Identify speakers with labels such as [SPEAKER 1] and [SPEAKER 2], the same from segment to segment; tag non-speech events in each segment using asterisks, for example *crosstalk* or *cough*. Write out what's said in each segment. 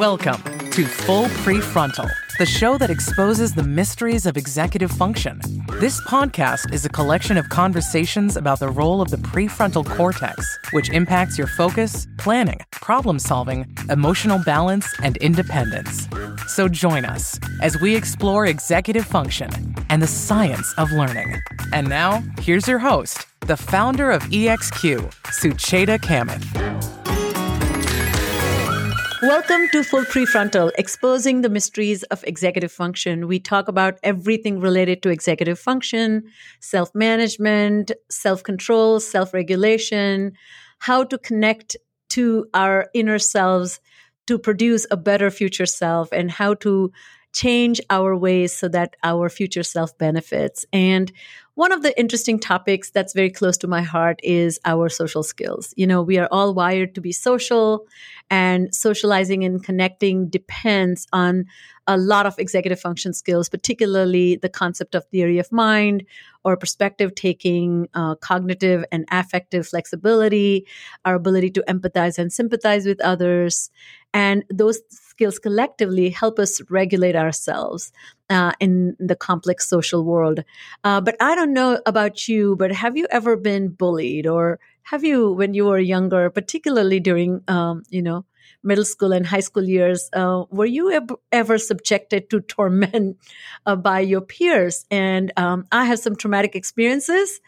[SPEAKER 1] Welcome to Full Prefrontal, the show that exposes the mysteries of executive function. This podcast is a collection of conversations about the role of the prefrontal cortex, which impacts your focus, planning, problem solving, emotional balance, and independence. So join us as we explore executive function and the science of learning. And now, here's your host, the founder of EXQ, Sucheta Kamath.
[SPEAKER 2] Welcome to Full Prefrontal, exposing the mysteries of executive function. We talk about everything related to executive function, self management, self control, self regulation, how to connect to our inner selves to produce a better future self, and how to change our ways so that our future self benefits. And one of the interesting topics that's very close to my heart is our social skills. You know, we are all wired to be social, and socializing and connecting depends on a lot of executive function skills, particularly the concept of theory of mind or perspective taking, uh, cognitive and affective flexibility, our ability to empathize and sympathize with others. And those skills collectively help us regulate ourselves uh, in the complex social world. Uh, but I don't know about you, but have you ever been bullied or have you, when you were younger, particularly during, um, you know, middle school and high school years, uh, were you ever, subjected to torment *laughs* uh, by your peers? And um, I have some traumatic experiences.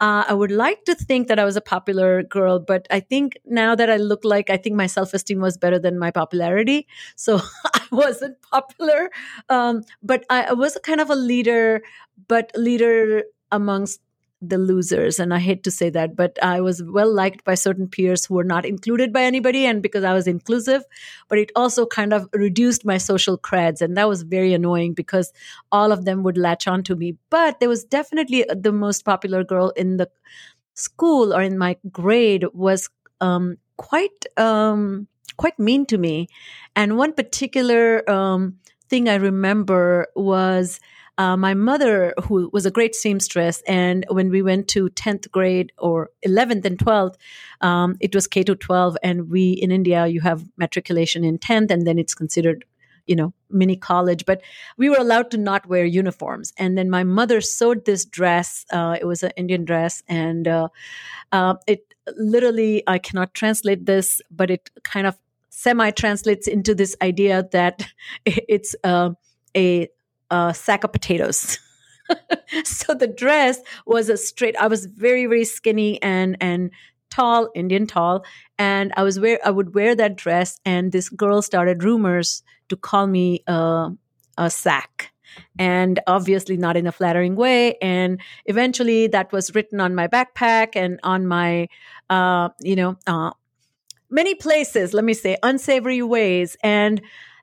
[SPEAKER 2] Uh, I would like to think that I was a popular girl, but I think now that I look like, I think my self esteem was better than my popularity. *laughs* So I wasn't popular. Um, but I was kind of a leader, but leader amongst the losers. And I hate to say that, but I was well liked by certain peers who were not included by anybody. And because I was inclusive, but it also kind of reduced my social creds. And that was very annoying because all of them would latch on to me. But there was definitely the most popular girl in the school or in my grade was um, quite, um, quite mean to me. And one particular um, thing I remember was, uh, my mother, who was a great seamstress, and when we went to 10th grade or 11th and 12th, um, it was K to 12. And we in India, you have matriculation in 10th, and then it's considered you know mini college but we were allowed to not wear uniforms and then my mother sewed this dress uh, it was an indian dress and uh, uh, it literally i cannot translate this but it kind of semi translates into this idea that *laughs* it's uh, a a sack of potatoes. *laughs* so the dress was a straight. I was very very skinny and and tall, Indian tall, and I was wear I would wear that dress, and this girl started rumors to call me uh, a sack. And obviously, not in a flattering way. And eventually, that was written on my backpack and on my, uh, you know, uh, many places, let me say, unsavory ways. And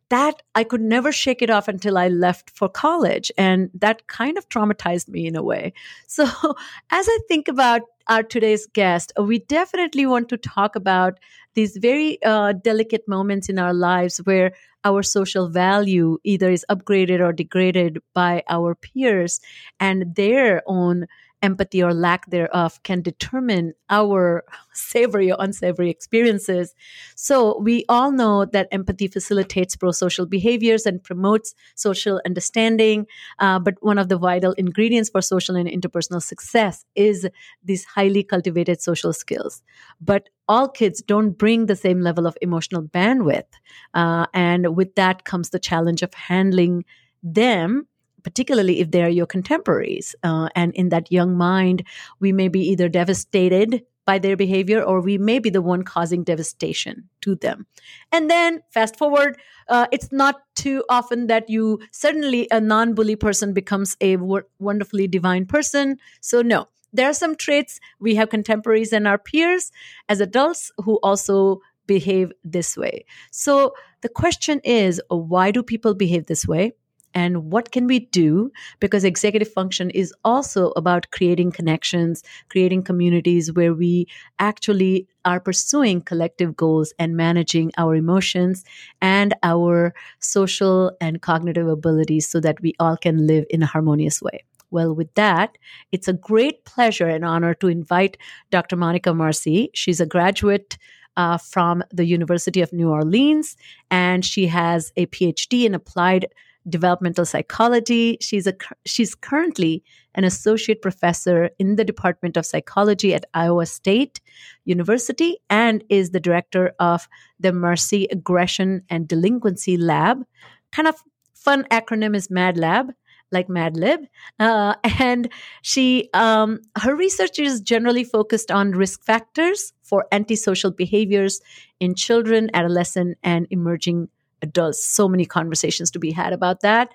[SPEAKER 2] that I could never shake it off until I left for college. And that kind of traumatized me in a way. So, *laughs* as I think about our today's guest, we definitely want to talk about these very uh, delicate moments in our lives where our social value either is upgraded or degraded by our peers and their own empathy or lack thereof can determine our savory or unsavory experiences. So, we all know that empathy facilitates pro social behaviors and promotes social understanding. Uh, but one of the vital ingredients for social and interpersonal success is these highly cultivated social skills. But all kids don't bring the same level of emotional bandwidth. Uh, and with that comes the challenge of handling them particularly if they're your contemporaries. Uh, and in that young mind, we may be either devastated by their behavior or we may be the one causing devastation to them. And then fast forward, uh, it's not too often that you suddenly a non bully person becomes a w- wonderfully divine person. So, no. There are some traits we have contemporaries and our peers as adults who also behave this way. So the question is why do people behave this way? And what can we do because executive function is also about creating connections creating communities where we actually are pursuing collective goals and managing our emotions and our social and cognitive abilities so that we all can live in a harmonious way well, with that, it's a great pleasure and honor to invite Dr. Monica Marsee. She's a graduate uh, from the University of New Orleans, and she has a PhD in applied developmental psychology. She's a she's currently an associate professor in the Department of Psychology at Iowa State University and is the director of the Marsee Aggression and Delinquency Lab. Kind of fun acronym is Mad Lab like Mad Lib. Uh, and she, um, her research is generally focused on risk factors for antisocial behaviors in children, adolescent, and emerging adults. So many conversations to be had about that.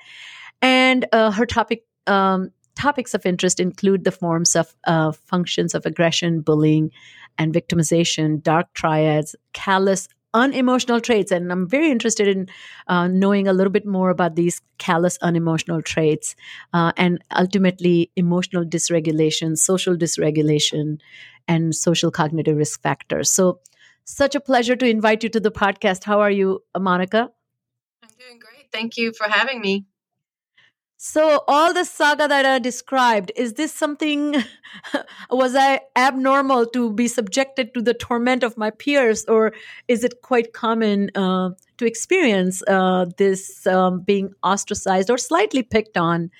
[SPEAKER 2] And uh, her topic, um, topics of interest include the forms of uh, functions of aggression, bullying, and victimization, dark triads, callous unemotional traits. And I'm very interested in uh, knowing a little bit more about these callous unemotional traits uh, and ultimately emotional dysregulation, social dysregulation, and social cognitive risk factors. So, such a pleasure to invite you to the podcast. How are you, Monica?
[SPEAKER 3] I'm doing great. Thank you for having me.
[SPEAKER 2] So, all the saga that I described, is this something, *laughs* was I abnormal to be subjected to the torment of my peers, or is it quite common uh, to experience uh, this um, being ostracized or slightly picked on?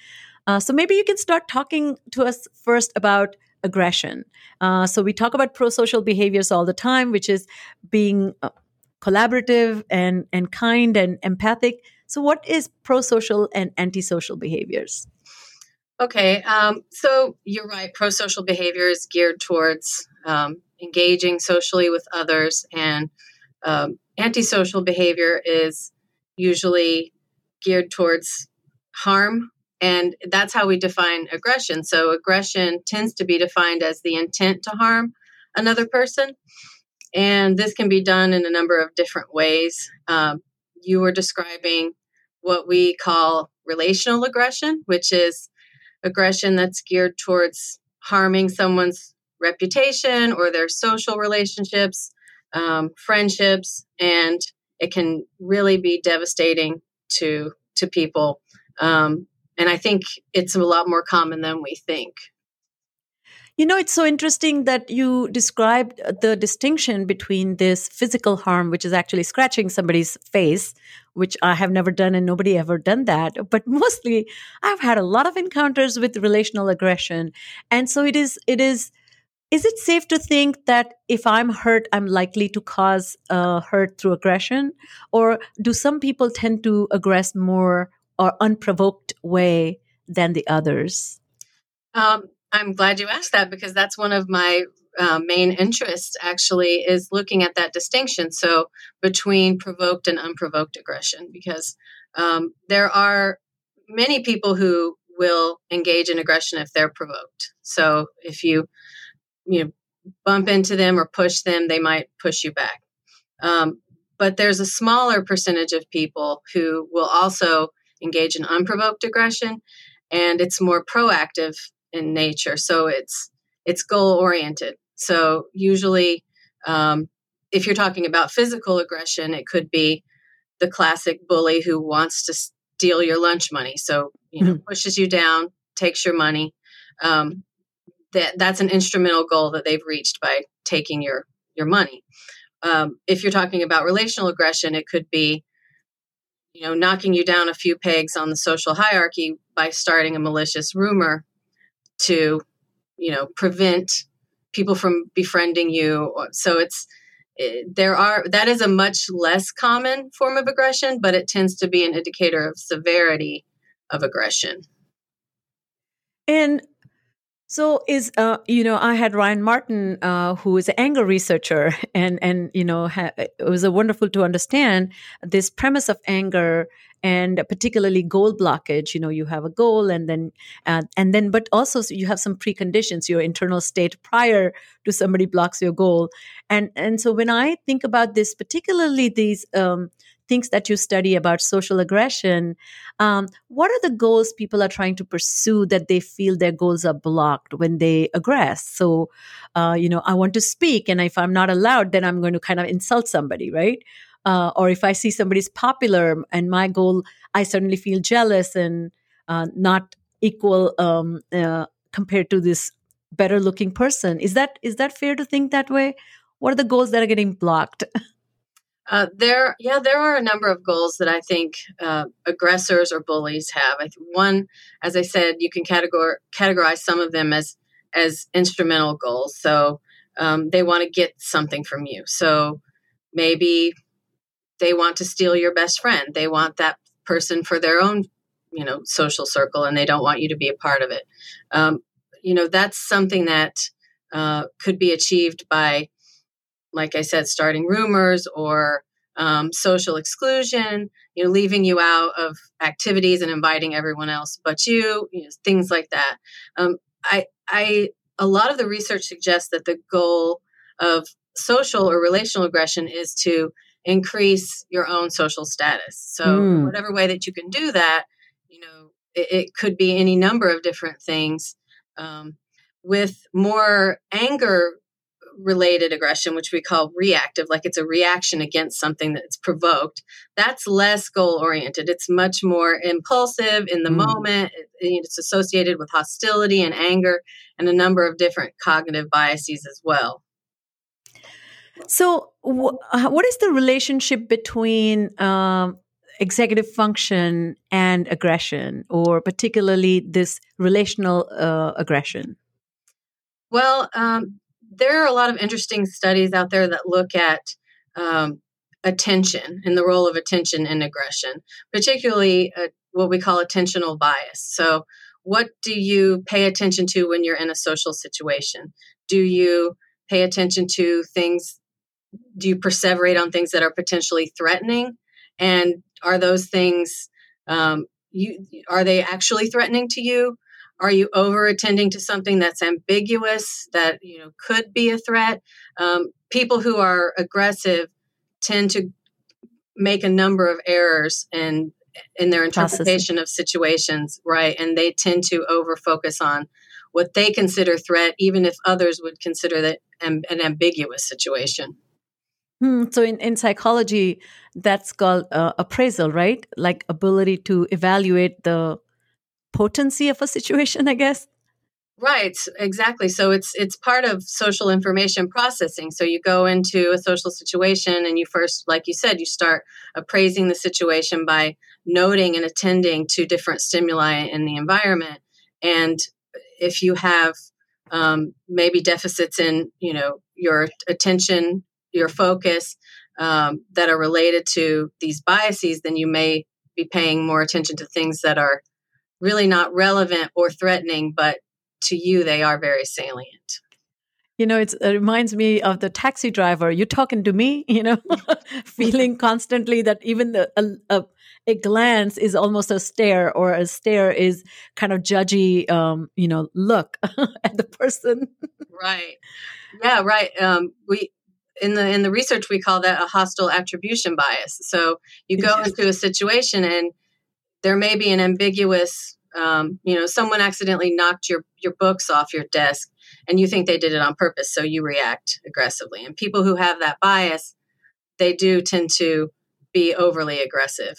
[SPEAKER 2] Uh, so, maybe you can start talking to us first about aggression. Uh, so, we talk about pro social behaviors all the time, which is being uh, collaborative and, and kind and empathic so, what is pro social and antisocial behaviors?
[SPEAKER 3] Okay, um, so you're right. Pro social behavior is geared towards um, engaging socially with others, and um, antisocial behavior is usually geared towards harm. And that's how we define aggression. So, aggression tends to be defined as the intent to harm another person. And this can be done in a number of different ways. Um, you were describing what we call relational aggression, which is aggression that's geared towards harming someone's reputation or their social relationships, um, friendships, and it can really be devastating to to people. Um, and I think it's a lot more common than we think.
[SPEAKER 2] You know, it's so interesting that you described the distinction between this physical harm, which is actually scratching somebody's face, which I have never done and nobody ever done that. But *laughs* mostly I've had a lot of encounters with relational aggression. And so it is, it is, is it safe to think that if I'm hurt, I'm likely to cause uh, hurt through aggression? Or do some people tend to aggress more or unprovoked way than the others?
[SPEAKER 3] Um, I'm glad you asked that because that's one of my uh, main interests actually is looking at that distinction. So between provoked and unprovoked aggression, because um, there are many people who will engage in aggression if they're provoked. So if you you know bump into them or push them, they might push you back. Um, but there's a smaller percentage of people who will also engage in unprovoked aggression, and it's more proactive in nature. So it's it's goal oriented. So usually, um, if you're talking about physical aggression, it could be the classic bully who wants to steal your lunch money. So you know, mm-hmm. pushes you down, takes your money. Um, that that's an instrumental goal that they've reached by taking your your money. Um, if you're talking about relational aggression, it could be you know knocking you down a few pegs on the social hierarchy by starting a malicious rumor to you know prevent people from befriending you. So it's eh, there are that is a much less common form of aggression but it tends to be an indicator of severity of aggression.
[SPEAKER 2] And so is uh, you know I had Ryan Martin uh, who is an anger researcher *laughs* and and you know ha- it was wonderful to understand this premise of anger and particularly goal blockage. You know you have a goal and then uh, and then but also you have some preconditions your internal state prior to somebody blocks your goal. And and so when I think about this particularly these um, things that you study about social aggression, um, what are the goals people are trying to pursue that they feel their goals are blocked when they aggress? So, uh, you know, I want to speak, and if I'm not allowed, then I'm going to kind of insult somebody, right? Uh, or if I see somebody's popular and my goal, I suddenly feel jealous and uh, not equal um, uh, compared to this better looking person. Is that is that fair to think that way? what are the goals that are getting blocked? *laughs*
[SPEAKER 3] Uh, there, yeah, there are a number of goals that I think uh, aggressors or bullies have. I one, as I said, you can categor- categorize some of them as as instrumental goals. So um, they want to get something from you. So maybe they want to steal your best friend. They want that person for their own, you know, social circle, and they don't want you to be a part of it. Um, you know, that's something that uh, could be achieved by, like I said, starting rumors or um, social exclusion. You know, leaving you out of activities and inviting everyone else but you. you know, things like that. Um, I, I, a lot of the research suggests that the goal of social or relational aggression is to increase your own social status. So, mm. whatever way that you can do that, you know, it, it could be any number of different things. Um, with more anger related aggression, which we call reactive, like it's a reaction against something that's provoked, that's less goal oriented. It's much more impulsive in the mm. moment. It's associated with hostility and anger and a number of different cognitive biases as well.
[SPEAKER 2] So, wh- what is the relationship between um, executive function and aggression, or particularly this relational uh, aggression?
[SPEAKER 3] Well, um, there are a lot of interesting studies out there that look at um, attention and the role of attention in aggression, particularly uh, what we call attentional bias. So, what do you pay attention to when you're in a social situation? Do you pay attention to things do you perseverate on things that are potentially threatening and are those things um, you are they actually threatening to you are you over attending to something that's ambiguous that you know could be a threat? Um, people who are aggressive tend to make a number of errors in in their interpretation of situations right and they tend to over focus on what they consider threat even if others would consider that an ambiguous situation.
[SPEAKER 2] Hmm, so in, in psychology, that's called uh, appraisal, right? Like ability to evaluate the potency of a situation, I guess.
[SPEAKER 3] Right, exactly. So it's it's part of social information processing. So you go into a social situation and you first, like you said, you start appraising the situation by noting and attending to different stimuli in the environment. And if you have um, maybe deficits in, you know, your attention your focus um, that are related to these biases, then you may be paying more attention to things that are really not relevant or threatening, but to you, they are very salient.
[SPEAKER 2] You know, it reminds me of the taxi driver. You're talking to me, *laughs* you know, *laughs* feeling constantly that even the, a, a, a, glance is almost a stare, or a stare is kind of judgy, um, you know, look *laughs* at the person.
[SPEAKER 3] right. Yeah. Right. Um, we in the in the research we call that a hostile attribution bias so you go into a situation and there may be an ambiguous um, you know someone accidentally knocked your your books off your desk and you think they did it on purpose so you react aggressively and people who have that bias they do tend to be overly aggressive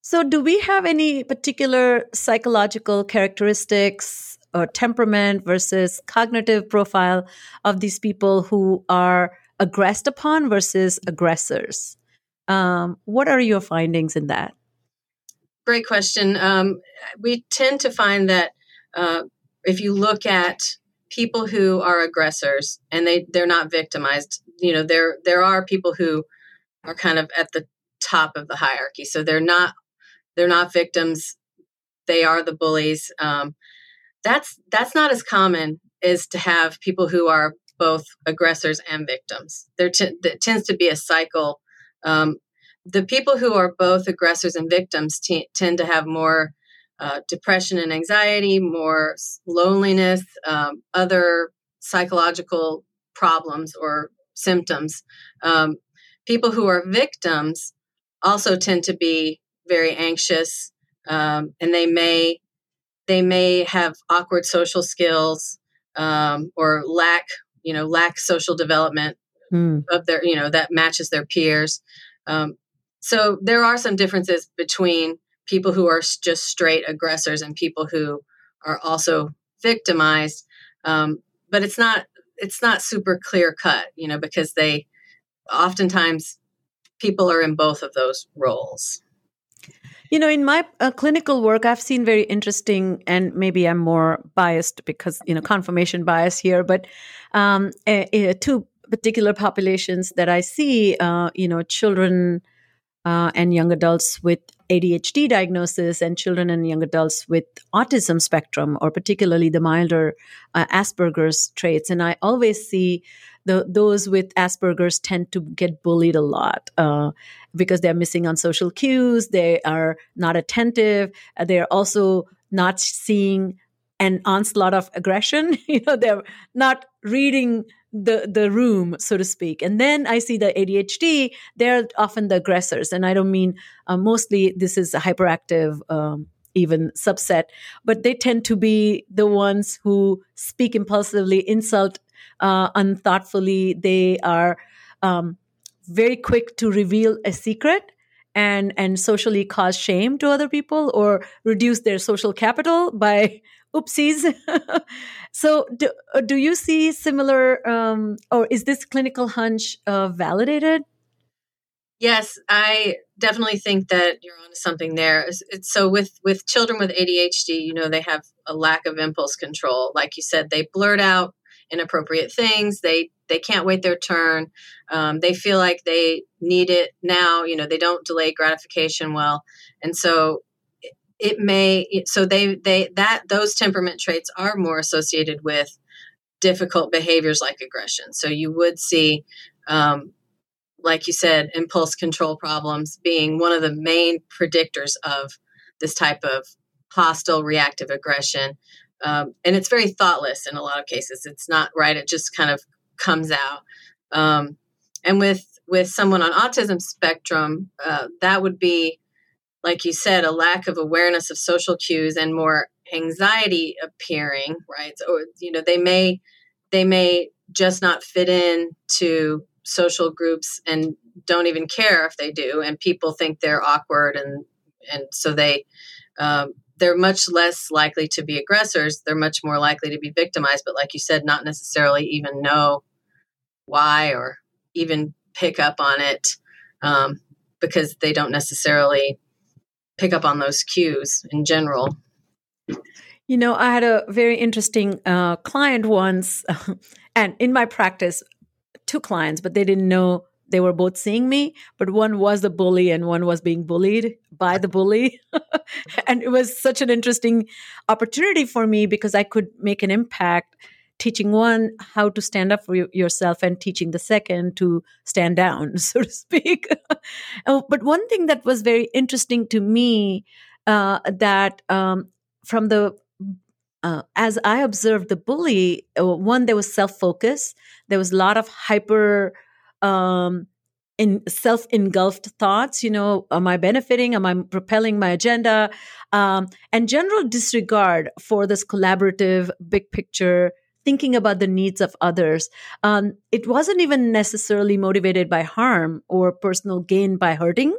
[SPEAKER 2] so do we have any particular psychological characteristics or temperament versus cognitive profile of these people who are aggressed upon versus aggressors. Um, what are your findings in that?
[SPEAKER 3] Great question. Um, we tend to find that uh, if you look at people who are aggressors and they they're not victimized, you know, there there are people who are kind of at the top of the hierarchy. So they're not they're not victims. They are the bullies. Um, that's that's not as common as to have people who are both aggressors and victims. There, t- tends to be a cycle. Um, the people who are both aggressors and victims t- tend to have more uh, depression and anxiety, more loneliness, um, other psychological problems or symptoms. Um, people who are victims also tend to be very anxious, um, and they may they may have awkward social skills um, or lack you know lack social development mm. of their you know that matches their peers um, so there are some differences between people who are just straight aggressors and people who are also victimized um, but it's not it's not super clear cut, you know, because they oftentimes people are in both of those roles.
[SPEAKER 2] You know, in my uh, clinical work, I've seen very interesting, and maybe I'm more biased because you know confirmation bias here, but um, two particular populations that I see, uh, you know, children uh, and young adults with ADHD diagnosis and children and young adults with autism spectrum, or particularly the milder uh, Asperger's traits. And I always see the, those with Asperger's tend to get bullied a lot uh, because they're missing on social cues, they are not attentive, uh, they're also not seeing an onslaught of aggression. *laughs* you know, they're not reading the the room so to speak. And then i see the adhd they're often the aggressors. And i don't mean uh, mostly this is a hyperactive um, even subset but they tend to be the ones who speak impulsively insult uh, unthoughtfully. They are um, very quick to reveal a secret and and socially cause shame to other people or reduce their social capital *laughs* by oopsies. *laughs* So do, uh, do you see similar um, or is this clinical hunch uh, validated?
[SPEAKER 3] Yes i definitely think that you're onto something there. It's, so with with children with adhd you know they have a lack of impulse control. Like you said they blurt out inappropriate things. They they can't wait their turn. Um, they feel like they need it now. You know they don't delay gratification well. And so it may so they they that those temperament traits are more associated with difficult behaviors like aggression. So you would see um, like you said impulse control problems being one of the main predictors of this type of hostile reactive aggression. Um, and it's very thoughtless in a lot of cases. It's not right it just kind of comes out. Um, and with with someone on autism spectrum uh, that would be like you said, a lack of awareness of social cues and more anxiety appearing, right? So, you know, they may they may just not fit in to social groups and don't even care if they do, and people think they're awkward, and and so they um, they're much less likely to be aggressors. They're much more likely to be victimized, but like you said, not necessarily even know why or even pick up on it um, because they don't necessarily pick up on those cues in general.
[SPEAKER 2] You know, I had a very interesting uh, client once, *laughs* and in my practice, two clients, but they didn't know they were both seeing me, but one was the bully and one was being bullied by the bully. *laughs* and it was such an interesting opportunity for me because I could make an impact teaching one how to stand up for yourself and teaching the second to stand down, *laughs* so to speak. *laughs* oh, but one thing that was very interesting to me uh, that um, from the uh, as I observed the bully, uh, one there was self focus. There was a lot of hyper. Um, in self engulfed thoughts you know am i benefiting am i propelling my agenda um, and general disregard for this collaborative big picture thinking about the needs of others. Um, it wasn't even necessarily motivated by harm or personal gain by hurting,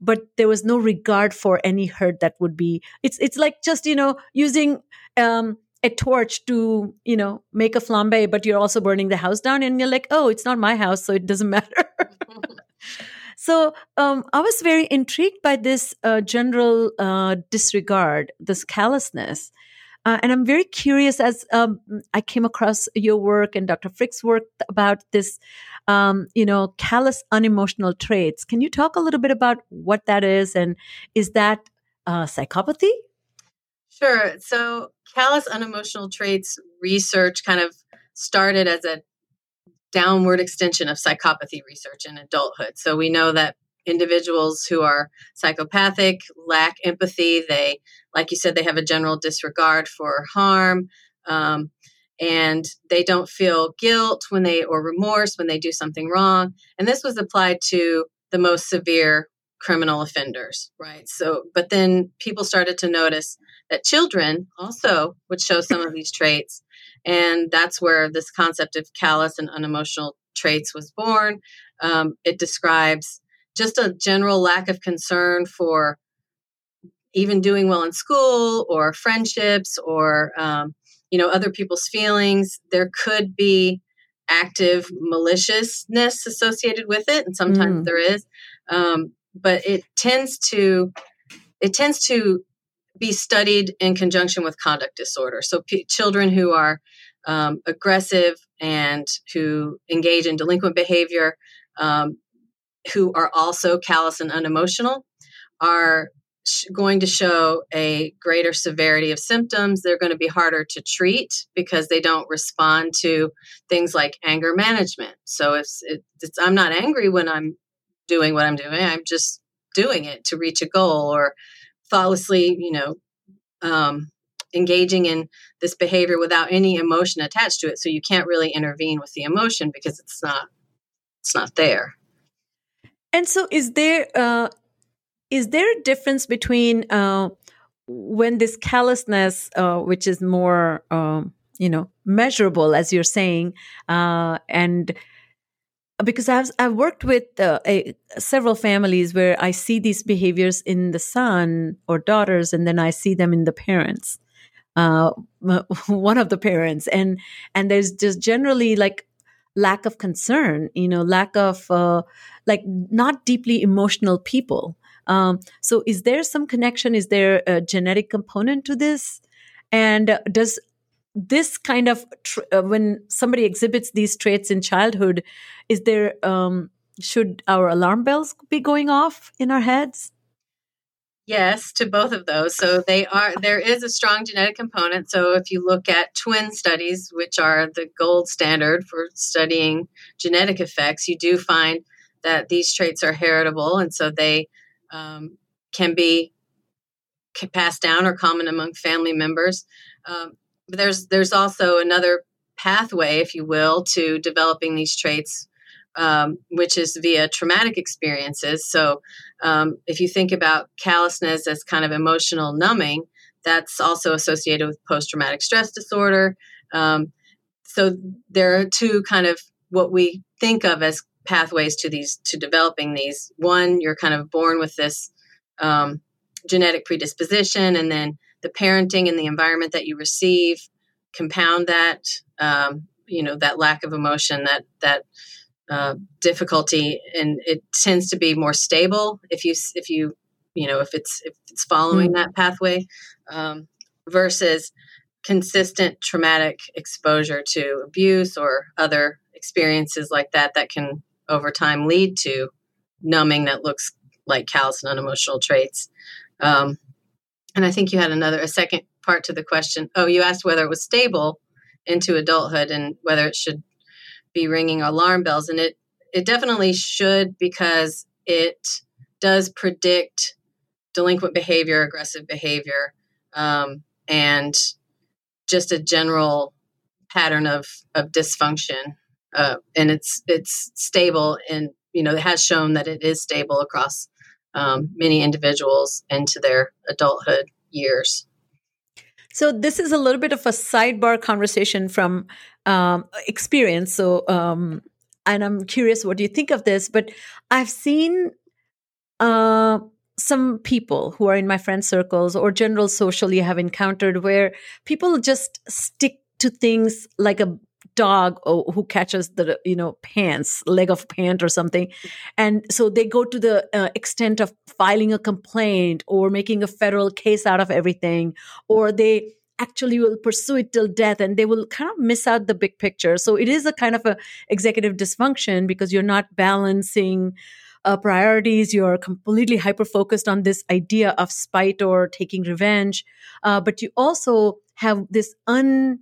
[SPEAKER 2] but there was no regard for any hurt that would be. It's it's like just you know using. Um, a torch to you know make a flambe but you're also burning the house down and you're like oh it's not my house so it doesn't *laughs* matter so um, i was very intrigued by this uh, general uh, disregard this callousness uh, and I'm very curious as um, I came across your work and Dr. Frick's work about this, um, you know, callous unemotional traits. Can you talk a little bit about what that is and is that uh, psychopathy?
[SPEAKER 3] Sure. So, callous unemotional traits research kind of started as a downward extension of psychopathy research in adulthood. So, we know that individuals who are psychopathic lack empathy. They, like you said, they have a general disregard for harm. Um, and they don't feel guilt when they or remorse when they do something wrong. And this was applied to the most severe criminal offenders, right? So, but then people started to notice that children also would show some of these traits. And that's where this concept of callous and unemotional traits was born. Um, it describes just a general lack of concern for even doing well in school or friendships or um, you know other people's feelings there could be active maliciousness associated with it, and sometimes mm. there is. Um, but it tends to it tends to be studied in conjunction with conduct disorder. So p- children who are um, aggressive and who engage in delinquent behavior, um, who are also callous and unemotional, are going to show a greater severity of symptoms. They're going to be harder to treat because they don't respond to things like anger management. So if it's, I'm not angry when I'm doing what I'm doing, I'm just doing it to reach a goal or thoughtlessly, you know, um, engaging in this behavior without any emotion attached to it. So you can't really intervene with the emotion because it's not it's not there.
[SPEAKER 2] And so, is there uh, is there a difference between uh, when this callousness, uh, which is more, um, you know, measurable, as you're saying, uh, and because I've I've worked with uh, a, several families where I see these behaviors in the son or daughters, and then I see them in the parents, uh, *laughs* one of the parents, and and there's just generally like lack of concern, you know, lack of uh, like not deeply emotional people. Um, so, is there some connection? Is there a genetic component to this? And does this kind of tr- uh, when somebody exhibits these traits in childhood, is there um, should our alarm bells be going off in our heads?
[SPEAKER 3] Yes, to both of those. So they are there is a strong genetic component. So if you look at twin studies, which are the gold standard for studying genetic effects, you do find that these traits are heritable, and so they um, can be passed down or common among family members. Um, but there's there's also another pathway, if you will, to developing these traits, um, which is via traumatic experiences. So um, if you think about callousness as kind of emotional numbing, that's also associated with post traumatic stress disorder. Um, so there are two kind of what we think of as pathways to these to developing these one you're kind of born with this um, genetic predisposition and then the parenting and the environment that you receive compound that um, you know that lack of emotion that that uh, difficulty and it tends to be more stable if you if you you know if it's if it's following mm-hmm. that pathway um, versus consistent traumatic exposure to abuse or other experiences like that that can over time lead to numbing that looks like callous and unemotional traits. Um, and I think you had another, a second part to the question. Oh, you asked whether it was stable into adulthood and whether it should be ringing alarm bells. And it, it definitely should because it does predict delinquent behavior, aggressive behavior, um, and just a general pattern of, of dysfunction uh, and it's it's stable and you know it has shown that it is stable across um, many individuals into their adulthood years.
[SPEAKER 2] So this is a little bit of a sidebar conversation from um, experience. So, um, and I'm curious, what do you think of this? But I've seen uh, some people who are in my friend circles or general socially have encountered where people just stick to things like a dog who catches the you know pants leg of pant or something. And so they go to the uh, extent of filing a complaint or making a federal case out of everything or they actually will pursue it till death and they will kind of miss out the big picture. So it is a kind of a executive dysfunction because you're not balancing uh, priorities. You're completely hyper focused on this idea of spite or taking revenge. Uh, but you also have this un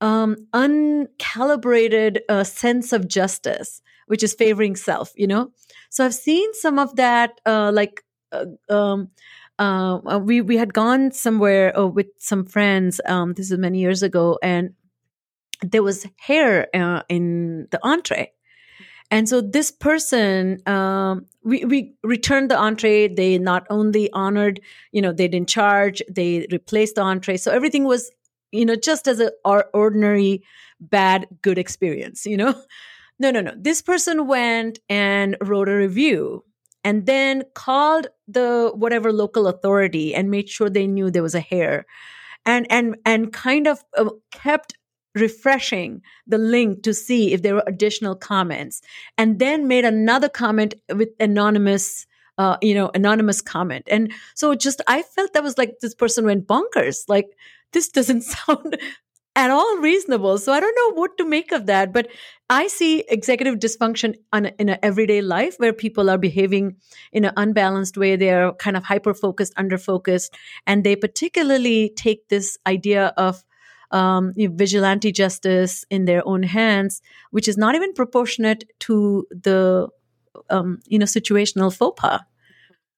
[SPEAKER 2] um, uncalibrated uh, sense of justice, which is favoring self, you know? So I've seen some of that, uh, like, uh, um, uh, uh, we we had gone somewhere uh, with some friends. Um, this is many years ago, and there was hair in the entree, and so this person, um, we, we returned the entree. They not only honored, you know, they didn't charge, they replaced the entree. So everything was you know, just as an ordinary bad, good experience, you know? *laughs* No, no, no. This person went and wrote a review and then called the whatever local authority and made sure they knew there was a hair and and and kind of uh, kept refreshing the link to see if there were additional comments and then made another comment with anonymous uh, you know anonymous comment and so just i felt that was like this person went bonkers like this doesn't *laughs* sound at all reasonable so i don't know what to make of that but i see executive dysfunction on, in an everyday life where people are behaving in an unbalanced way they're kind of hyper focused under focused and they particularly take this idea of um, you know, vigilante justice in their own hands, which is not even proportionate to the um, you know situational faux pas.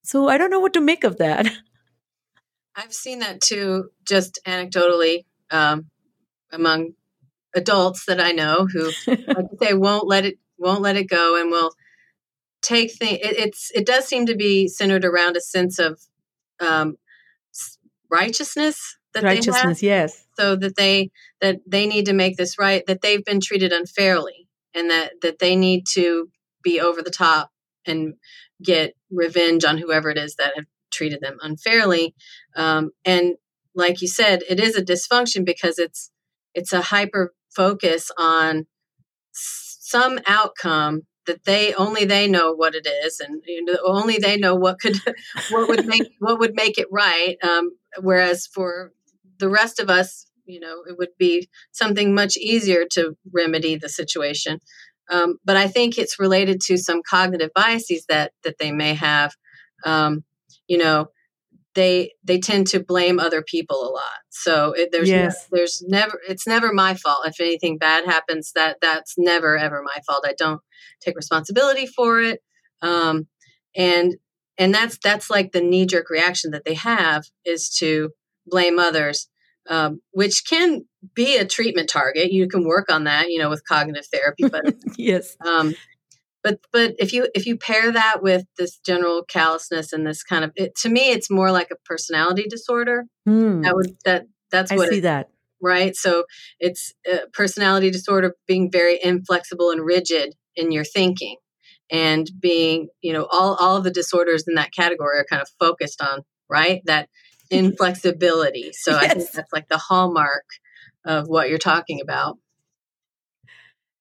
[SPEAKER 2] So I don't know what to make of that. *laughs*
[SPEAKER 3] I've seen that too, just anecdotally um, among adults that I know who *laughs* like they won't let it won't let it go and will take things. It, it's it does seem to be centered around a sense of um, righteousness
[SPEAKER 2] that righteousness, yes.
[SPEAKER 3] So that they that they need to make this right, that they've been treated unfairly, and that that they need to be over the top and get revenge on whoever it is that have treated them unfairly. Um, and like you said, it is a dysfunction because it's it's a hyper focus on some outcome that they only they know what it is and you know, only they know what could *laughs* what would make what would make it right um, whereas for the rest of us, you know, it would be something much easier to remedy the situation. Um, but I think it's related to some cognitive biases that that they may have. Um, you know, they they tend to blame other people a lot. So it, there's yes. ne- there's never it's never my fault if anything bad happens. That that's never ever my fault. I don't take responsibility for it. Um, and and that's that's like the knee jerk reaction that they have is to blame others um, which can be a treatment target. You can work on that, you know, with cognitive therapy. But *laughs*
[SPEAKER 2] yes, um,
[SPEAKER 3] but but if you if you pair that with this general callousness and this kind of, it, to me, it's more like a personality disorder. Mm. That would that that's what
[SPEAKER 2] I see
[SPEAKER 3] it,
[SPEAKER 2] that
[SPEAKER 3] right. So it's a personality disorder being very inflexible and rigid in your thinking and being you know all all of the disorders in that category are kind of focused on right that *laughs* inflexibility. So yes. I think that's like the hallmark of what you're talking about.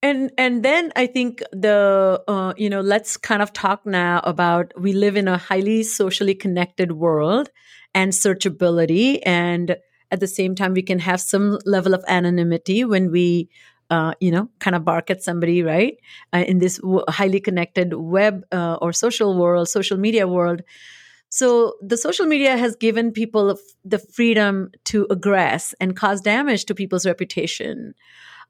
[SPEAKER 2] And and then I think the uh, you know let's kind of talk now about we live in a highly socially connected world and searchability and at the same time we can have some level of anonymity when we uh, you know, kind of bark at somebody, right? Uh, in this w- highly connected web uh, or social world, social media world. So the social media has given people the freedom to aggress and cause damage to people's reputation.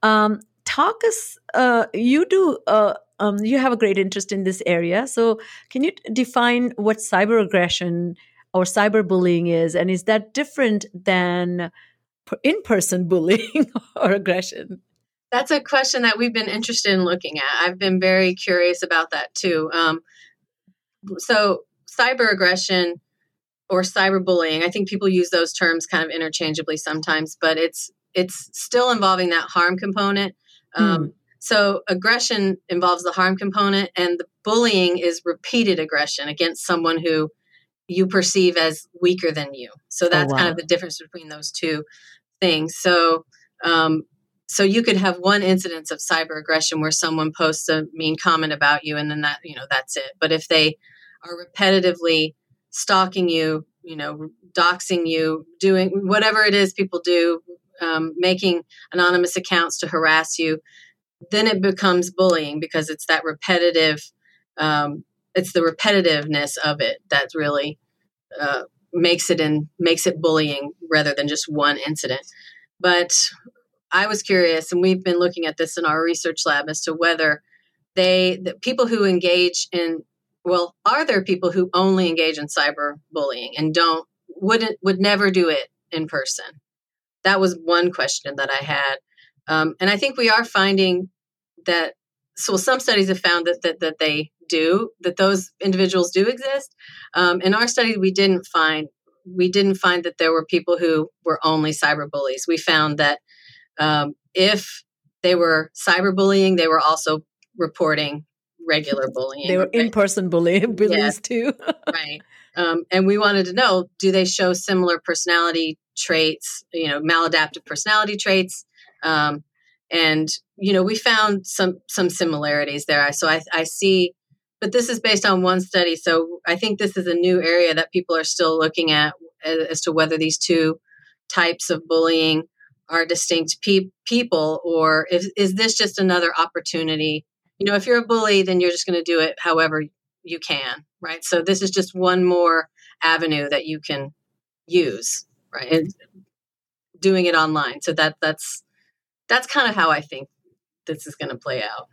[SPEAKER 2] Um, talk us. Uh, you do. Uh, um, you have a great interest in this area. So can you define what cyber aggression or cyberbullying is, and is that different than in-person *laughs* bullying or aggression?
[SPEAKER 3] That's a question that we've been interested in looking at. I've been very curious about that too. Um, so cyber aggression or cyberbullying, I think people use those terms kind of interchangeably sometimes, but it's it's still involving that harm component. Um, mm. So aggression involves the harm component, and the bullying is repeated aggression against someone who you perceive as weaker than you. So oh, that's oh, wow. kind of the difference between those two things. So um, so you could have one incidence of cyber aggression where someone posts a mean comment about you, and then that you know that's it. But if they are repetitively stalking you, you know, doxing you, doing whatever it is people do, um, making anonymous accounts to harass you, then it becomes bullying because it's that repetitive, um, it's the repetitiveness of it that really uh, makes it and makes it bullying rather than just one incident. But I was curious, and we've been looking at this in our research lab as to whether they, the people who engage in well, are there people who only engage in cyber bullying and don't wouldn't would never do it in person? That was one question that I had, um, and I think we are finding that. So some studies have found that that, that they do that those individuals do exist. Um, in our study, we didn't find we didn't find that there were people who were only cyberbullies. We found that um, if they were cyberbullying, they were also reporting regular *laughs* bullying.
[SPEAKER 2] they were in person bullying bullies yeah. too. *laughs*
[SPEAKER 3] right. Um, and we wanted to know do they show similar personality traits, you know, maladaptive personality traits? Um, and you know we found some some similarities there. So i i see but this is based on one study. So i think this is a new area that people are still looking at as to whether these two types of bullying are distinct pe- people or if, is this just another opportunity? You know if you're a bully then you're just going to do it however you can right? So this is just one more avenue that you can use right and doing it online so that that's that's kind of how i think this is going to play out.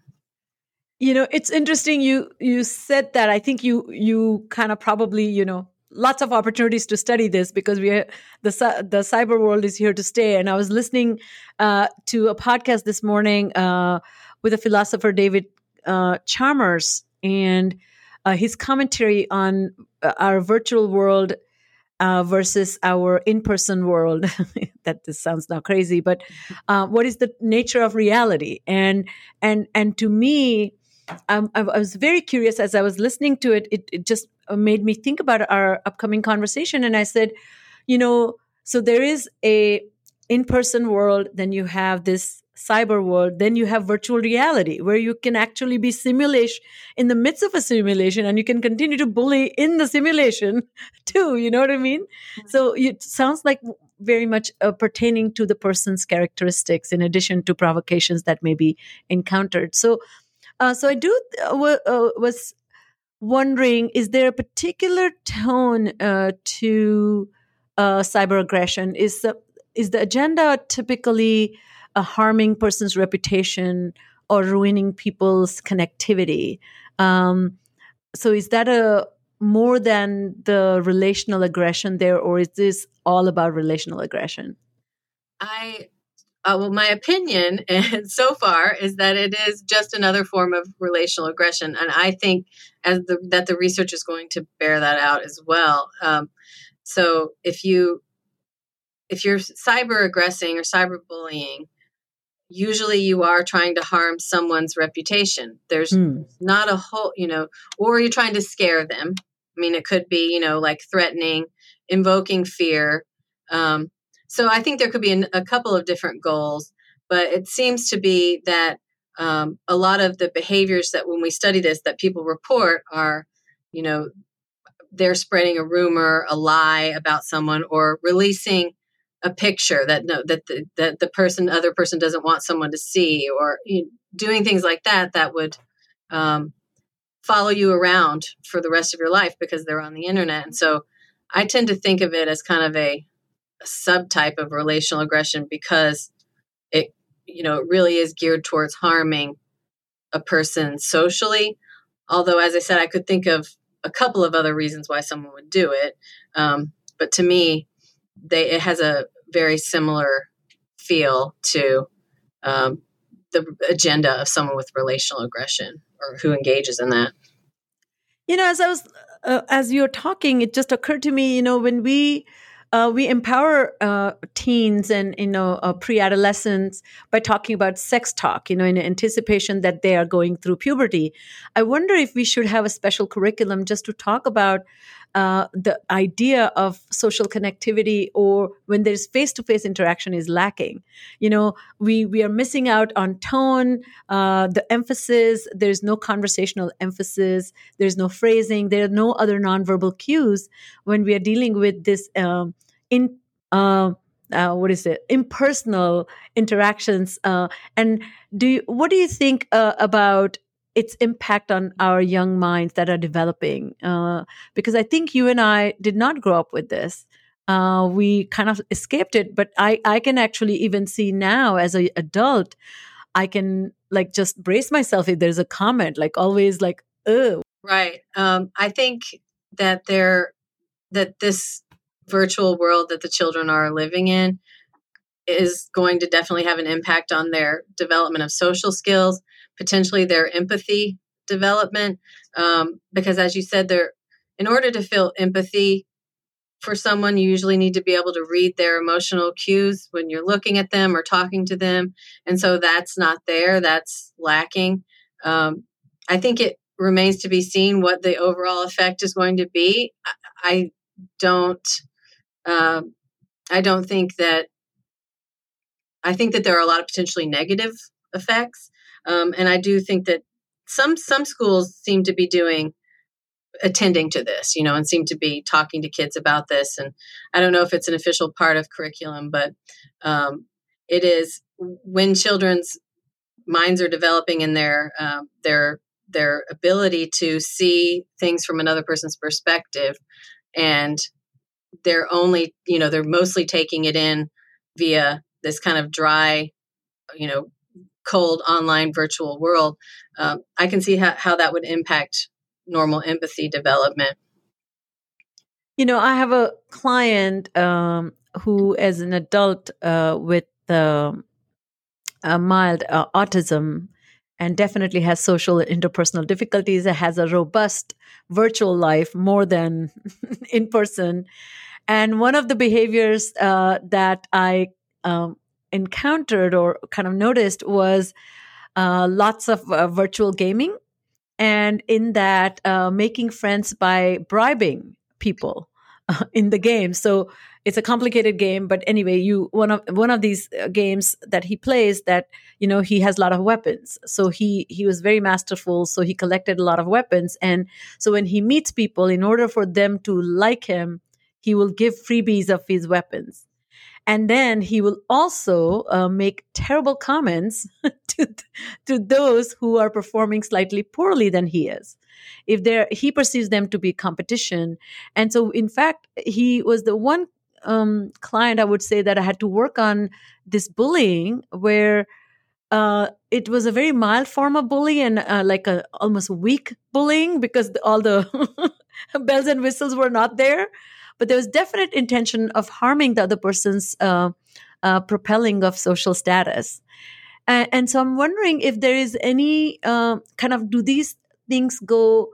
[SPEAKER 2] You know it's interesting you you said that i think you you kind of probably you know lots of opportunities to study this because we are, the the cyber world is here to stay and i was listening uh, to a podcast this morning uh, with a philosopher david uh, chalmers and uh, his commentary on uh, our virtual world uh, versus our in-person world. *laughs* That this sounds now crazy but uh, what is the nature of reality? And and and to me um, I, I was very curious as i was listening to it, it it just made me think about our upcoming conversation. And i said you know so there is a in-person world then you have this cyber world, then you have virtual reality where you can actually be simulation in the midst of a simulation and you can continue to bully in the simulation *laughs* too. You know what I mean? Mm-hmm. So it sounds like very much uh, pertaining to the person's characteristics in addition to provocations that may be encountered. So, uh, so I do uh, w- uh, was wondering, is there a particular tone uh, to uh, cyber aggression? Is the is the agenda typically a harming person's reputation or ruining people's connectivity. Um, so is that a more than the relational aggression there, or is this all about relational aggression?
[SPEAKER 3] I uh, well, my opinion *laughs* so far is that it is just another form of relational aggression, and I think as the, that the research is going to bear that out as well. Um, so if you if you're cyber aggressing or cyber bullying, usually you are trying to harm someone's reputation. There's mm. not a whole, you know, or you're trying to scare them. I mean, it could be, you know, like threatening, invoking fear. Um, so I think there could be an, a couple of different goals, but it seems to be that um, a lot of the behaviors that when we study this that people report are, you know, they're spreading a rumor, a lie about someone, or releasing a picture that no, that the, that the person other person doesn't want someone to see or you know, doing things like that that would um, follow you around for the rest of your life because they're on the internet. And so i tend to think of it as kind of a, a subtype of relational aggression because it you know it really is geared towards harming a person socially. Although as i said i could think of a couple of other reasons why someone would do it. Um, but to me they it has a very similar feel to um, the agenda of someone with relational aggression or who engages in that.
[SPEAKER 2] You know, as I was uh, as you're talking, it just occurred to me. You know, when we uh, we empower uh, teens and you know uh, pre-adolescents by talking about sex talk you know in anticipation that they are going through puberty i wonder if we should have a special curriculum just to talk about uh, the idea of social connectivity or when there's face-to-face interaction is lacking. You know we we are missing out on tone uh, the emphasis there's no conversational emphasis there's no phrasing there are no other nonverbal cues when we are dealing with this um, in uh, uh, what is it? Impersonal interactions uh, and do you, what do you think uh, about its impact on our young minds that are developing uh, because i think you and i did not grow up with this. Uh, we kind of escaped it but i i can actually even see now as an adult i can like just brace myself if there's a comment like always like oh
[SPEAKER 3] right um, i think that there that this virtual world that the children are living in is going to definitely have an impact on their development of social skills, potentially their empathy development. Um, because as you said, there, in order to feel empathy for someone, you usually need to be able to read their emotional cues when you're looking at them or talking to them. And so that's not there, that's lacking. Um, I think it remains to be seen what the overall effect is going to be. I, I don't um, I don't think that I think that there are a lot of potentially negative effects, um, and I do think that some some schools seem to be doing attending to this, you know, and seem to be talking to kids about this. And I don't know if it's an official part of curriculum, but um, it is when children's minds are developing in their um, their their ability to see things from another person's perspective and they're only you know they're mostly taking it in via this kind of dry you know cold online virtual world um, i can see how, how that would impact normal empathy development.
[SPEAKER 2] You know i have a client um, who as an adult uh, with a mild uh, autism and definitely has social interpersonal difficulties. Has a robust virtual life more than *laughs* in person. And one of the behaviors uh, that i um, encountered or kind of noticed was uh, lots of uh, virtual gaming and in that uh, making friends by bribing people *laughs* in the game. So it's a complicated game but anyway you one of one of these uh, games that he plays that you know he has a lot of weapons. So he he was very masterful so he collected a lot of weapons. And so when he meets people in order for them to like him he will give freebies of his weapons and then he will also uh, make terrible comments *laughs* to to those who are performing slightly poorly than he is if they're he perceives them to be competition and so in fact he was the one um, client, I would say that I had to work on this bullying where uh, it was a very mild form of bullying and uh, like a almost weak bullying because all the *laughs* bells and whistles were not there. But there was definite intention of harming the other person's uh, uh propelling of social status. And, and, so I'm wondering if there is any uh, kind of do these things go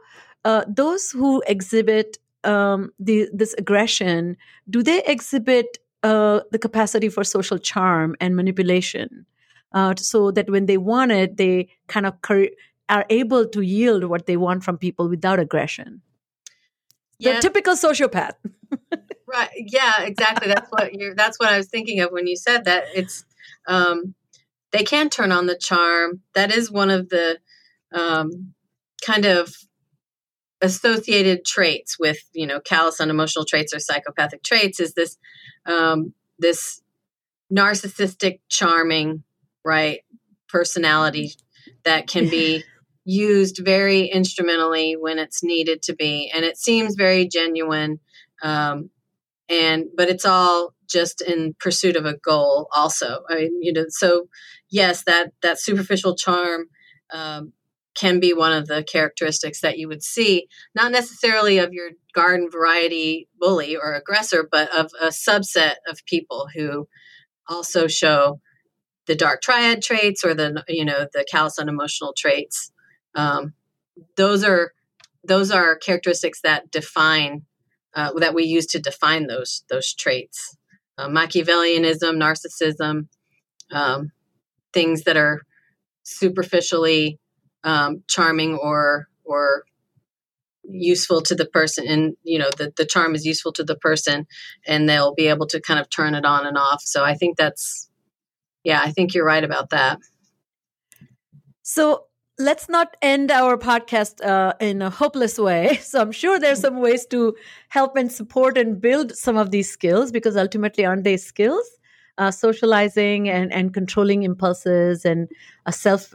[SPEAKER 2] uh, those who exhibit um, the, this aggression, do they exhibit uh, the capacity for social charm and manipulation? Uh, so that when they want it, they kind of cur- are able to yield what they want from people without aggression. Yeah. The typical sociopath. *laughs*
[SPEAKER 3] right. Yeah, exactly. That's what you're that's what I was thinking of when you said that. It's um they can turn on the charm. That is one of the um kind of associated traits with you know callous unemotional traits or psychopathic traits is this um, this narcissistic charming right personality that can be used very instrumentally when it's needed to be and it seems very genuine um, and but it's all just in pursuit of a goal also i mean you know so yes that that superficial charm um, can be one of the characteristics that you would see, not necessarily of your garden variety bully or aggressor, but of a subset of people who also show the dark triad traits or the you know the callous unemotional traits. Um, those are those are characteristics that define uh, that we use to define those those traits. Uh, Machiavellianism, narcissism, um, things that are superficially um, charming or or useful to the person and you know the, the charm is useful to the person and they'll be able to kind of turn it on and off so i think that's yeah i think you're right about that
[SPEAKER 2] so let's not end our podcast uh, in a hopeless way. *laughs* So i'm sure there's some ways to help and support and build some of these skills because ultimately aren't they skills? Uh, socializing and, and controlling impulses and a self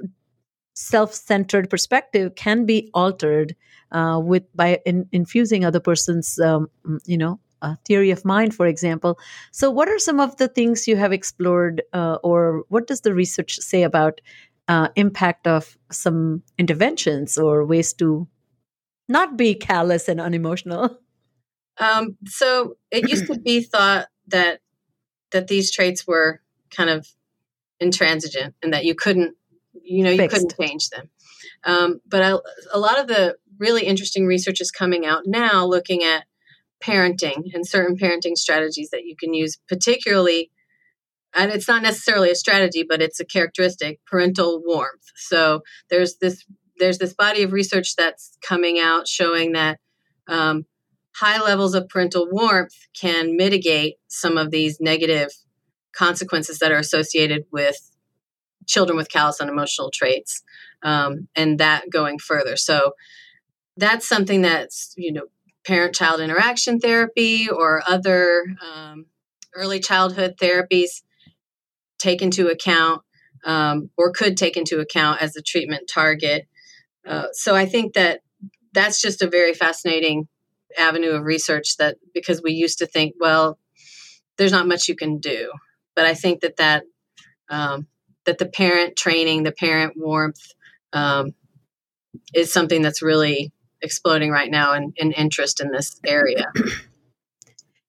[SPEAKER 2] self-centered perspective can be altered uh, with by in, infusing other person's um, you know theory of mind for example. So what are some of the things you have explored uh, or what does the research say about uh, impact of some interventions or ways to not be callous and unemotional
[SPEAKER 3] um, so it used to be thought that that these traits were kind of intransigent and that you couldn't you know, you Fixed. couldn't change them. Um, but a, a lot of the really interesting research is coming out now looking at parenting and certain parenting strategies that you can use, particularly, and it's not necessarily a strategy, but it's a characteristic parental warmth. So there's this there's this body of research that's coming out showing that um, high levels of parental warmth can mitigate some of these negative consequences that are associated with children with callous and emotional traits um, and that going further so that's something that's you know parent child interaction therapy or other um, early childhood therapies take into account um, or could take into account as a treatment target. Uh, so i think that that's just a very fascinating avenue of research that because we used to think well there's not much you can do. But i think that that um, that the parent training the parent warmth um, is something that's really exploding right now in, in interest in this area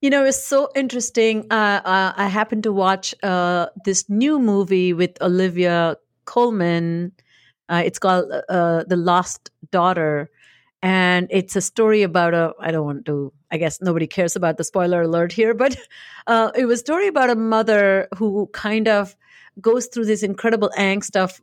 [SPEAKER 2] you know it's so interesting. Uh, uh, i happened to watch uh, this new movie with olivia colman. Uh, it's called uh, the lost daughter. And it's a story about a i don't want to i guess nobody cares about the spoiler alert here but *laughs* it was a story about a mother who kind of goes through this incredible angst of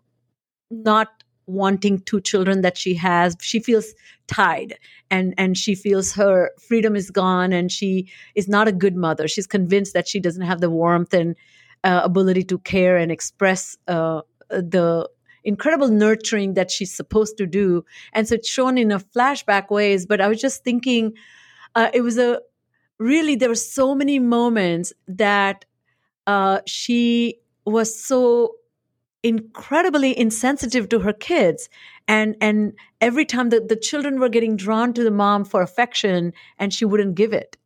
[SPEAKER 2] not wanting two children that she has she feels tied and and she feels her freedom is gone and she is not a good mother she's convinced that she doesn't have the warmth and uh, ability to care and express uh, the incredible nurturing that she's supposed to do. And so it's shown in a flashback ways. But I was just thinking, uh, it was a really, there were so many moments that uh, she was so incredibly insensitive to her kids and and every time the, the children were getting drawn to the mom for affection and she wouldn't give it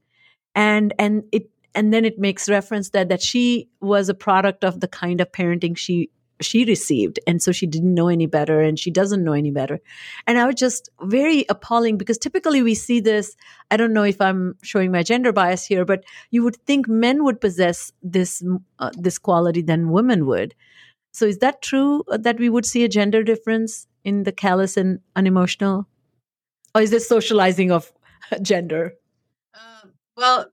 [SPEAKER 2] and and it and then it makes reference that that she was a product of the kind of parenting she she received. And so she didn't know any better and she doesn't know any better. And I was just very appalling because typically we see this. I don't know if I'm showing my gender bias here, but you would think men would possess this, uh, this quality than women would. So is that true uh, that we would see a gender difference in the callous and unemotional? Or is this socializing of *laughs* gender?
[SPEAKER 3] Uh, well,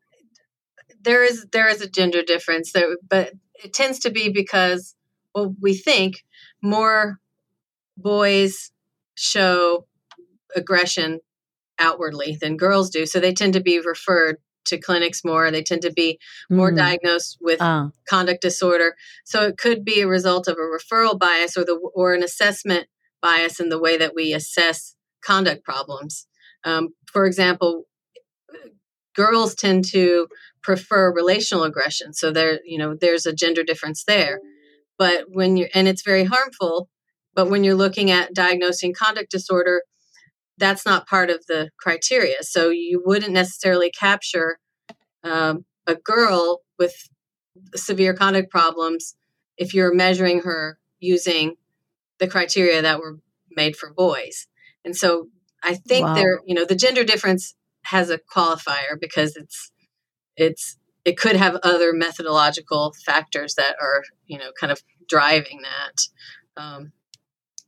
[SPEAKER 3] there is there is a gender difference there, but it tends to be because well, we think more boys show aggression outwardly than girls do. So they tend to be referred to clinics more. They tend to be more mm. diagnosed with uh. conduct disorder. So it could be a result of a referral bias or the or an assessment bias in the way that we assess conduct problems. Um, for example, girls tend to prefer relational aggression. So there, you know, there's a gender difference there. But when you're, and it's very harmful, but when you're looking at diagnosing conduct disorder, that's not part of the criteria. So you wouldn't necessarily capture um, a girl with severe conduct problems if you're measuring her using the criteria that were made for boys. And so I think wow. there, you know, the gender difference has a qualifier because it's it's it could have other methodological factors that are you know kind of driving that um,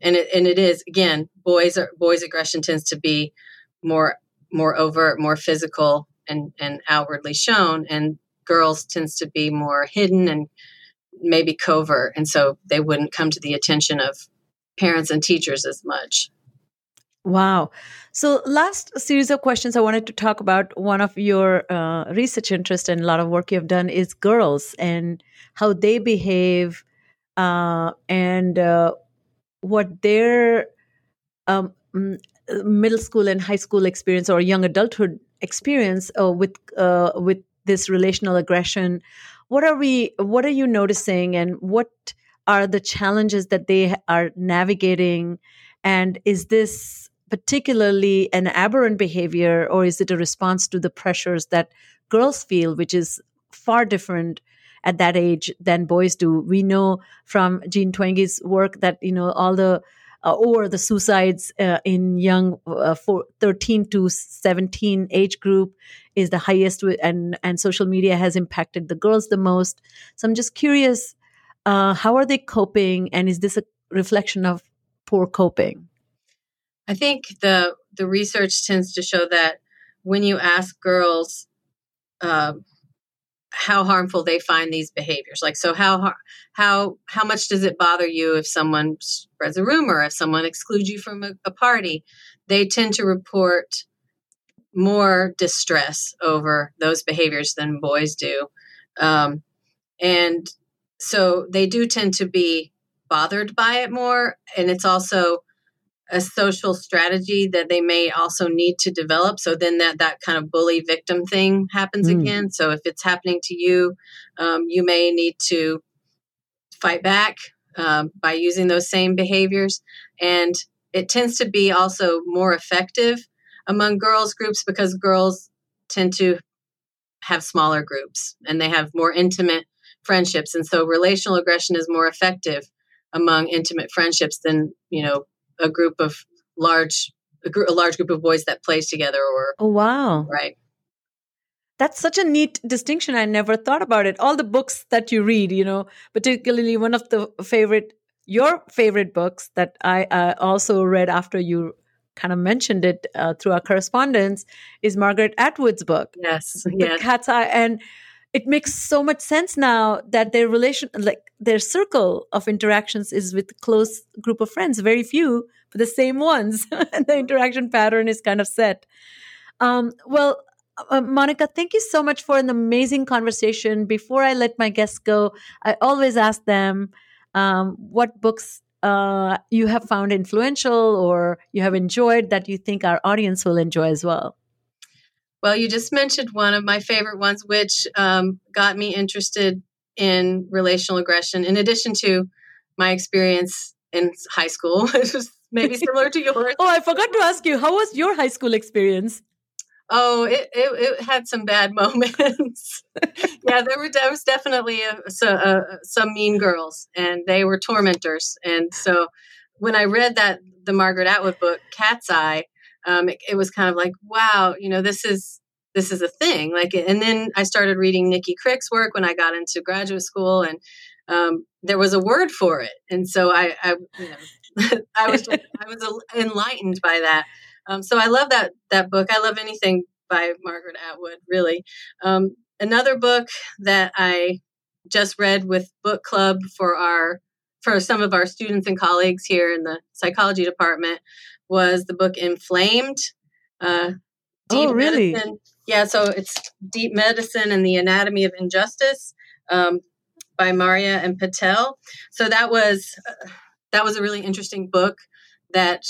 [SPEAKER 3] and it and it is again boys are boys aggression tends to be more more overt more physical and and outwardly shown and girls tends to be more hidden and maybe covert and so they wouldn't come to the attention of parents and teachers as much
[SPEAKER 2] Wow. So, last series of questions I wanted to talk about one of your uh, research interest and a lot of work you've done is girls and how they behave uh, and uh, what their um, middle school and high school experience or young adulthood experience uh, with uh, with this relational aggression. What are we? What are you noticing, and what are the challenges that they are navigating? And is this particularly an aberrant behavior, or is it a response to the pressures that girls feel, which is far different at that age than boys do? We know from Jean Twenge's work that you know all the uh, or the suicides uh, in young uh, for 13 to 17 age group is the highest and and social media has impacted the girls the most so i'm just curious uh, how are they coping and is this a reflection of poor coping
[SPEAKER 3] I think the the research tends to show that when you ask girls uh, how harmful they find these behaviors, like so how how how much does it bother you if someone spreads a rumor, if someone excludes you from a, a party, they tend to report more distress over those behaviors than boys do, um, and so they do tend to be bothered by it more. And it's also a social strategy that they may also need to develop. So then that, that kind of bully victim thing happens mm. again. So if it's happening to you, um, you may need to fight back um, by using those same behaviors. And it tends to be also more effective among girls groups because girls tend to have smaller groups and they have more intimate friendships and so relational aggression is more effective among intimate friendships than you know a group of large a, gr- a large group of boys that plays together or
[SPEAKER 2] oh wow.
[SPEAKER 3] Right.
[SPEAKER 2] That's such a neat distinction. I never thought about it. All the books that you read you know particularly one of the favorite your favorite books that i uh, also read after you kind of mentioned it uh, through our correspondence is margaret atwood's book
[SPEAKER 3] yes
[SPEAKER 2] the
[SPEAKER 3] yes.
[SPEAKER 2] cat's eye. And it makes so much sense now that their relation like their circle of interactions is with close group of friends very few but the same ones. *laughs* And the interaction pattern is kind of set. Um, well uh, monica thank you so much for an amazing conversation. Before i let my guests go i always ask them um, what books uh, you have found influential or you have enjoyed that you think our audience will enjoy as well
[SPEAKER 3] well, you just mentioned one of my favorite ones, which um, got me interested in relational aggression, in addition to my experience in high school, *laughs* which was maybe *laughs* similar to yours.
[SPEAKER 2] oh, I forgot to ask you, how was your high school experience?
[SPEAKER 3] Oh, it, it, it had some bad *laughs* moments. yeah, there were there was definitely a, a, some mean girls, and they were tormentors. And so, when I read that the Margaret Atwood book, Cat's Eye, um, it, it, was kind of like, wow, you know, this is this is a thing. Like, and then I started reading Nicki Crick's work when I got into graduate school, and um, there was a word for it, and so I, I you know, *laughs* I was I was enlightened by that. Um, so I love that that book. I love anything by Margaret Atwood, really. Um, another book that I just read with book club for our for some of our students and colleagues here in the psychology department was the book Inflamed. Uh,
[SPEAKER 2] oh, really?
[SPEAKER 3] Medicine. Yeah, so it's Deep Medicine and the Anatomy of Injustice um, by Marya and Patel. So that was uh, that was a really interesting book that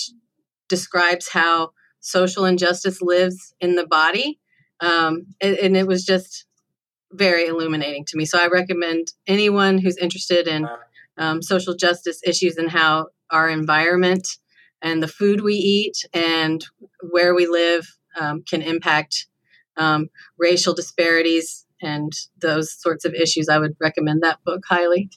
[SPEAKER 3] describes how social injustice lives in the body, um, and, and it was just very illuminating to me. So I recommend anyone who's interested in um, social justice issues and how our environment and the food we eat and where we live um, can impact um, racial disparities and those sorts of issues. I would recommend that book highly.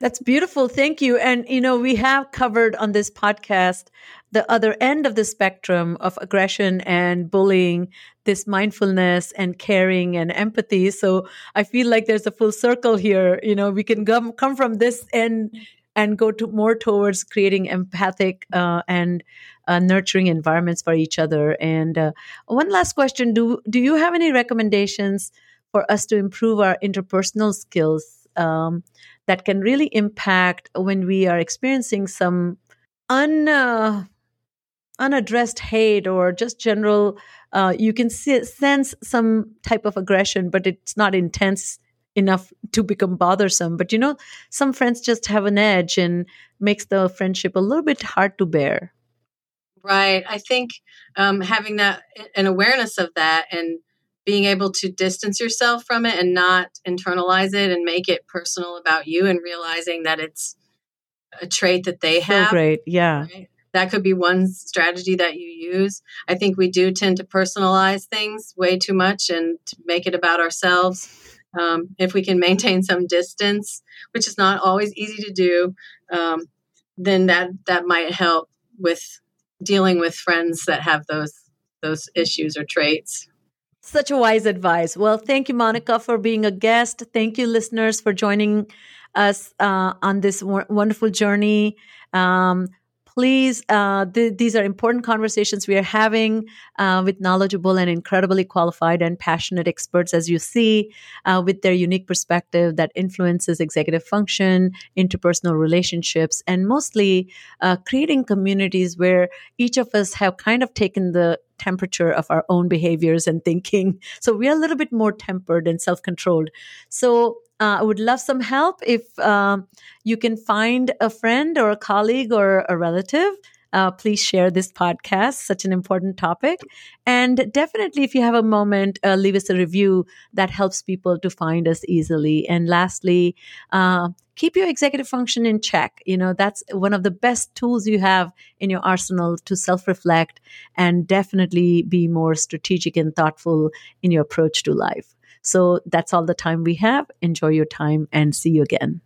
[SPEAKER 2] That's beautiful. Thank you. And, you know, we have covered on this podcast the other end of the spectrum of aggression and bullying, this mindfulness and caring and empathy. So I feel like there's a full circle here. You know, we can come, come from this end and go to more towards creating empathic uh, and uh, nurturing environments for each other. And uh, one last question: Do do you have any recommendations for us to improve our interpersonal skills um, that can really impact when we are experiencing some un uh, unaddressed hate or just general? Uh, you can see, sense some type of aggression, but it's not intense enough to become bothersome. But you know, some friends just have an edge and makes the friendship a little bit hard to bear.
[SPEAKER 3] Right. I think um, having that an awareness of that and being able to distance yourself from it and not internalize it and make it personal about you and realizing that it's a trait that they have.
[SPEAKER 2] So great. Yeah.
[SPEAKER 3] Right? That could be one strategy that you use. I think we do tend to personalize things way too much and to make it about ourselves um, if we can maintain some distance, which is not always easy to do, um, then that that might help with dealing with friends that have those those issues or traits.
[SPEAKER 2] Such a wise advice. Well, thank you, Monica, for being a guest. Thank you, listeners, for joining us uh, on this wonderful journey. Um, please, uh, th- these are important conversations we are having uh, with knowledgeable and incredibly qualified and passionate experts, as you see, uh, with their unique perspective that influences executive function, interpersonal relationships, and mostly uh, creating communities where each of us have kind of taken the temperature of our own behaviors and thinking. *laughs* So we are a little bit more tempered and self controlled. So Uh, I would love some help if um, you can find a friend or a colleague or a relative uh, please share this podcast, such an important topic. And definitely, if you have a moment, uh, leave us a review that helps people to find us easily. And lastly, uh, keep your executive function in check. You know, that's one of the best tools you have in your arsenal to self reflect and definitely be more strategic and thoughtful in your approach to life. So that's all the time we have. Enjoy your time and see you again.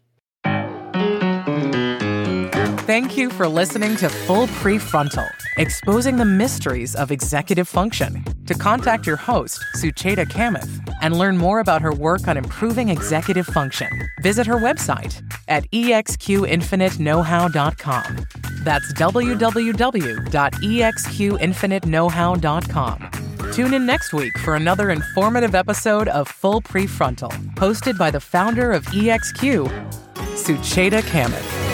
[SPEAKER 1] Thank you for listening to Full Prefrontal, exposing the mysteries of executive function. To contact your host, Sucheta Kamath, and learn more about her work on improving executive function, visit her website at exqinfiniteknowhow.com. That's www.exqinfiniteknowhow.com. Tune in next week for another informative episode of Full Prefrontal, hosted by the founder of EXQ, Sucheta Kamath.